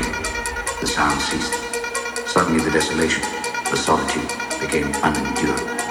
The sound ceased. Suddenly, the desolation, the solitude became unendurable.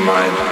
Deep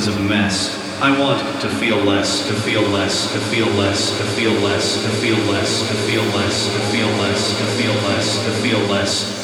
is a mess. I want to feel less, to feel less, to feel less, to feel less, to feel less, to feel less, to feel less, to feel less, to feel less.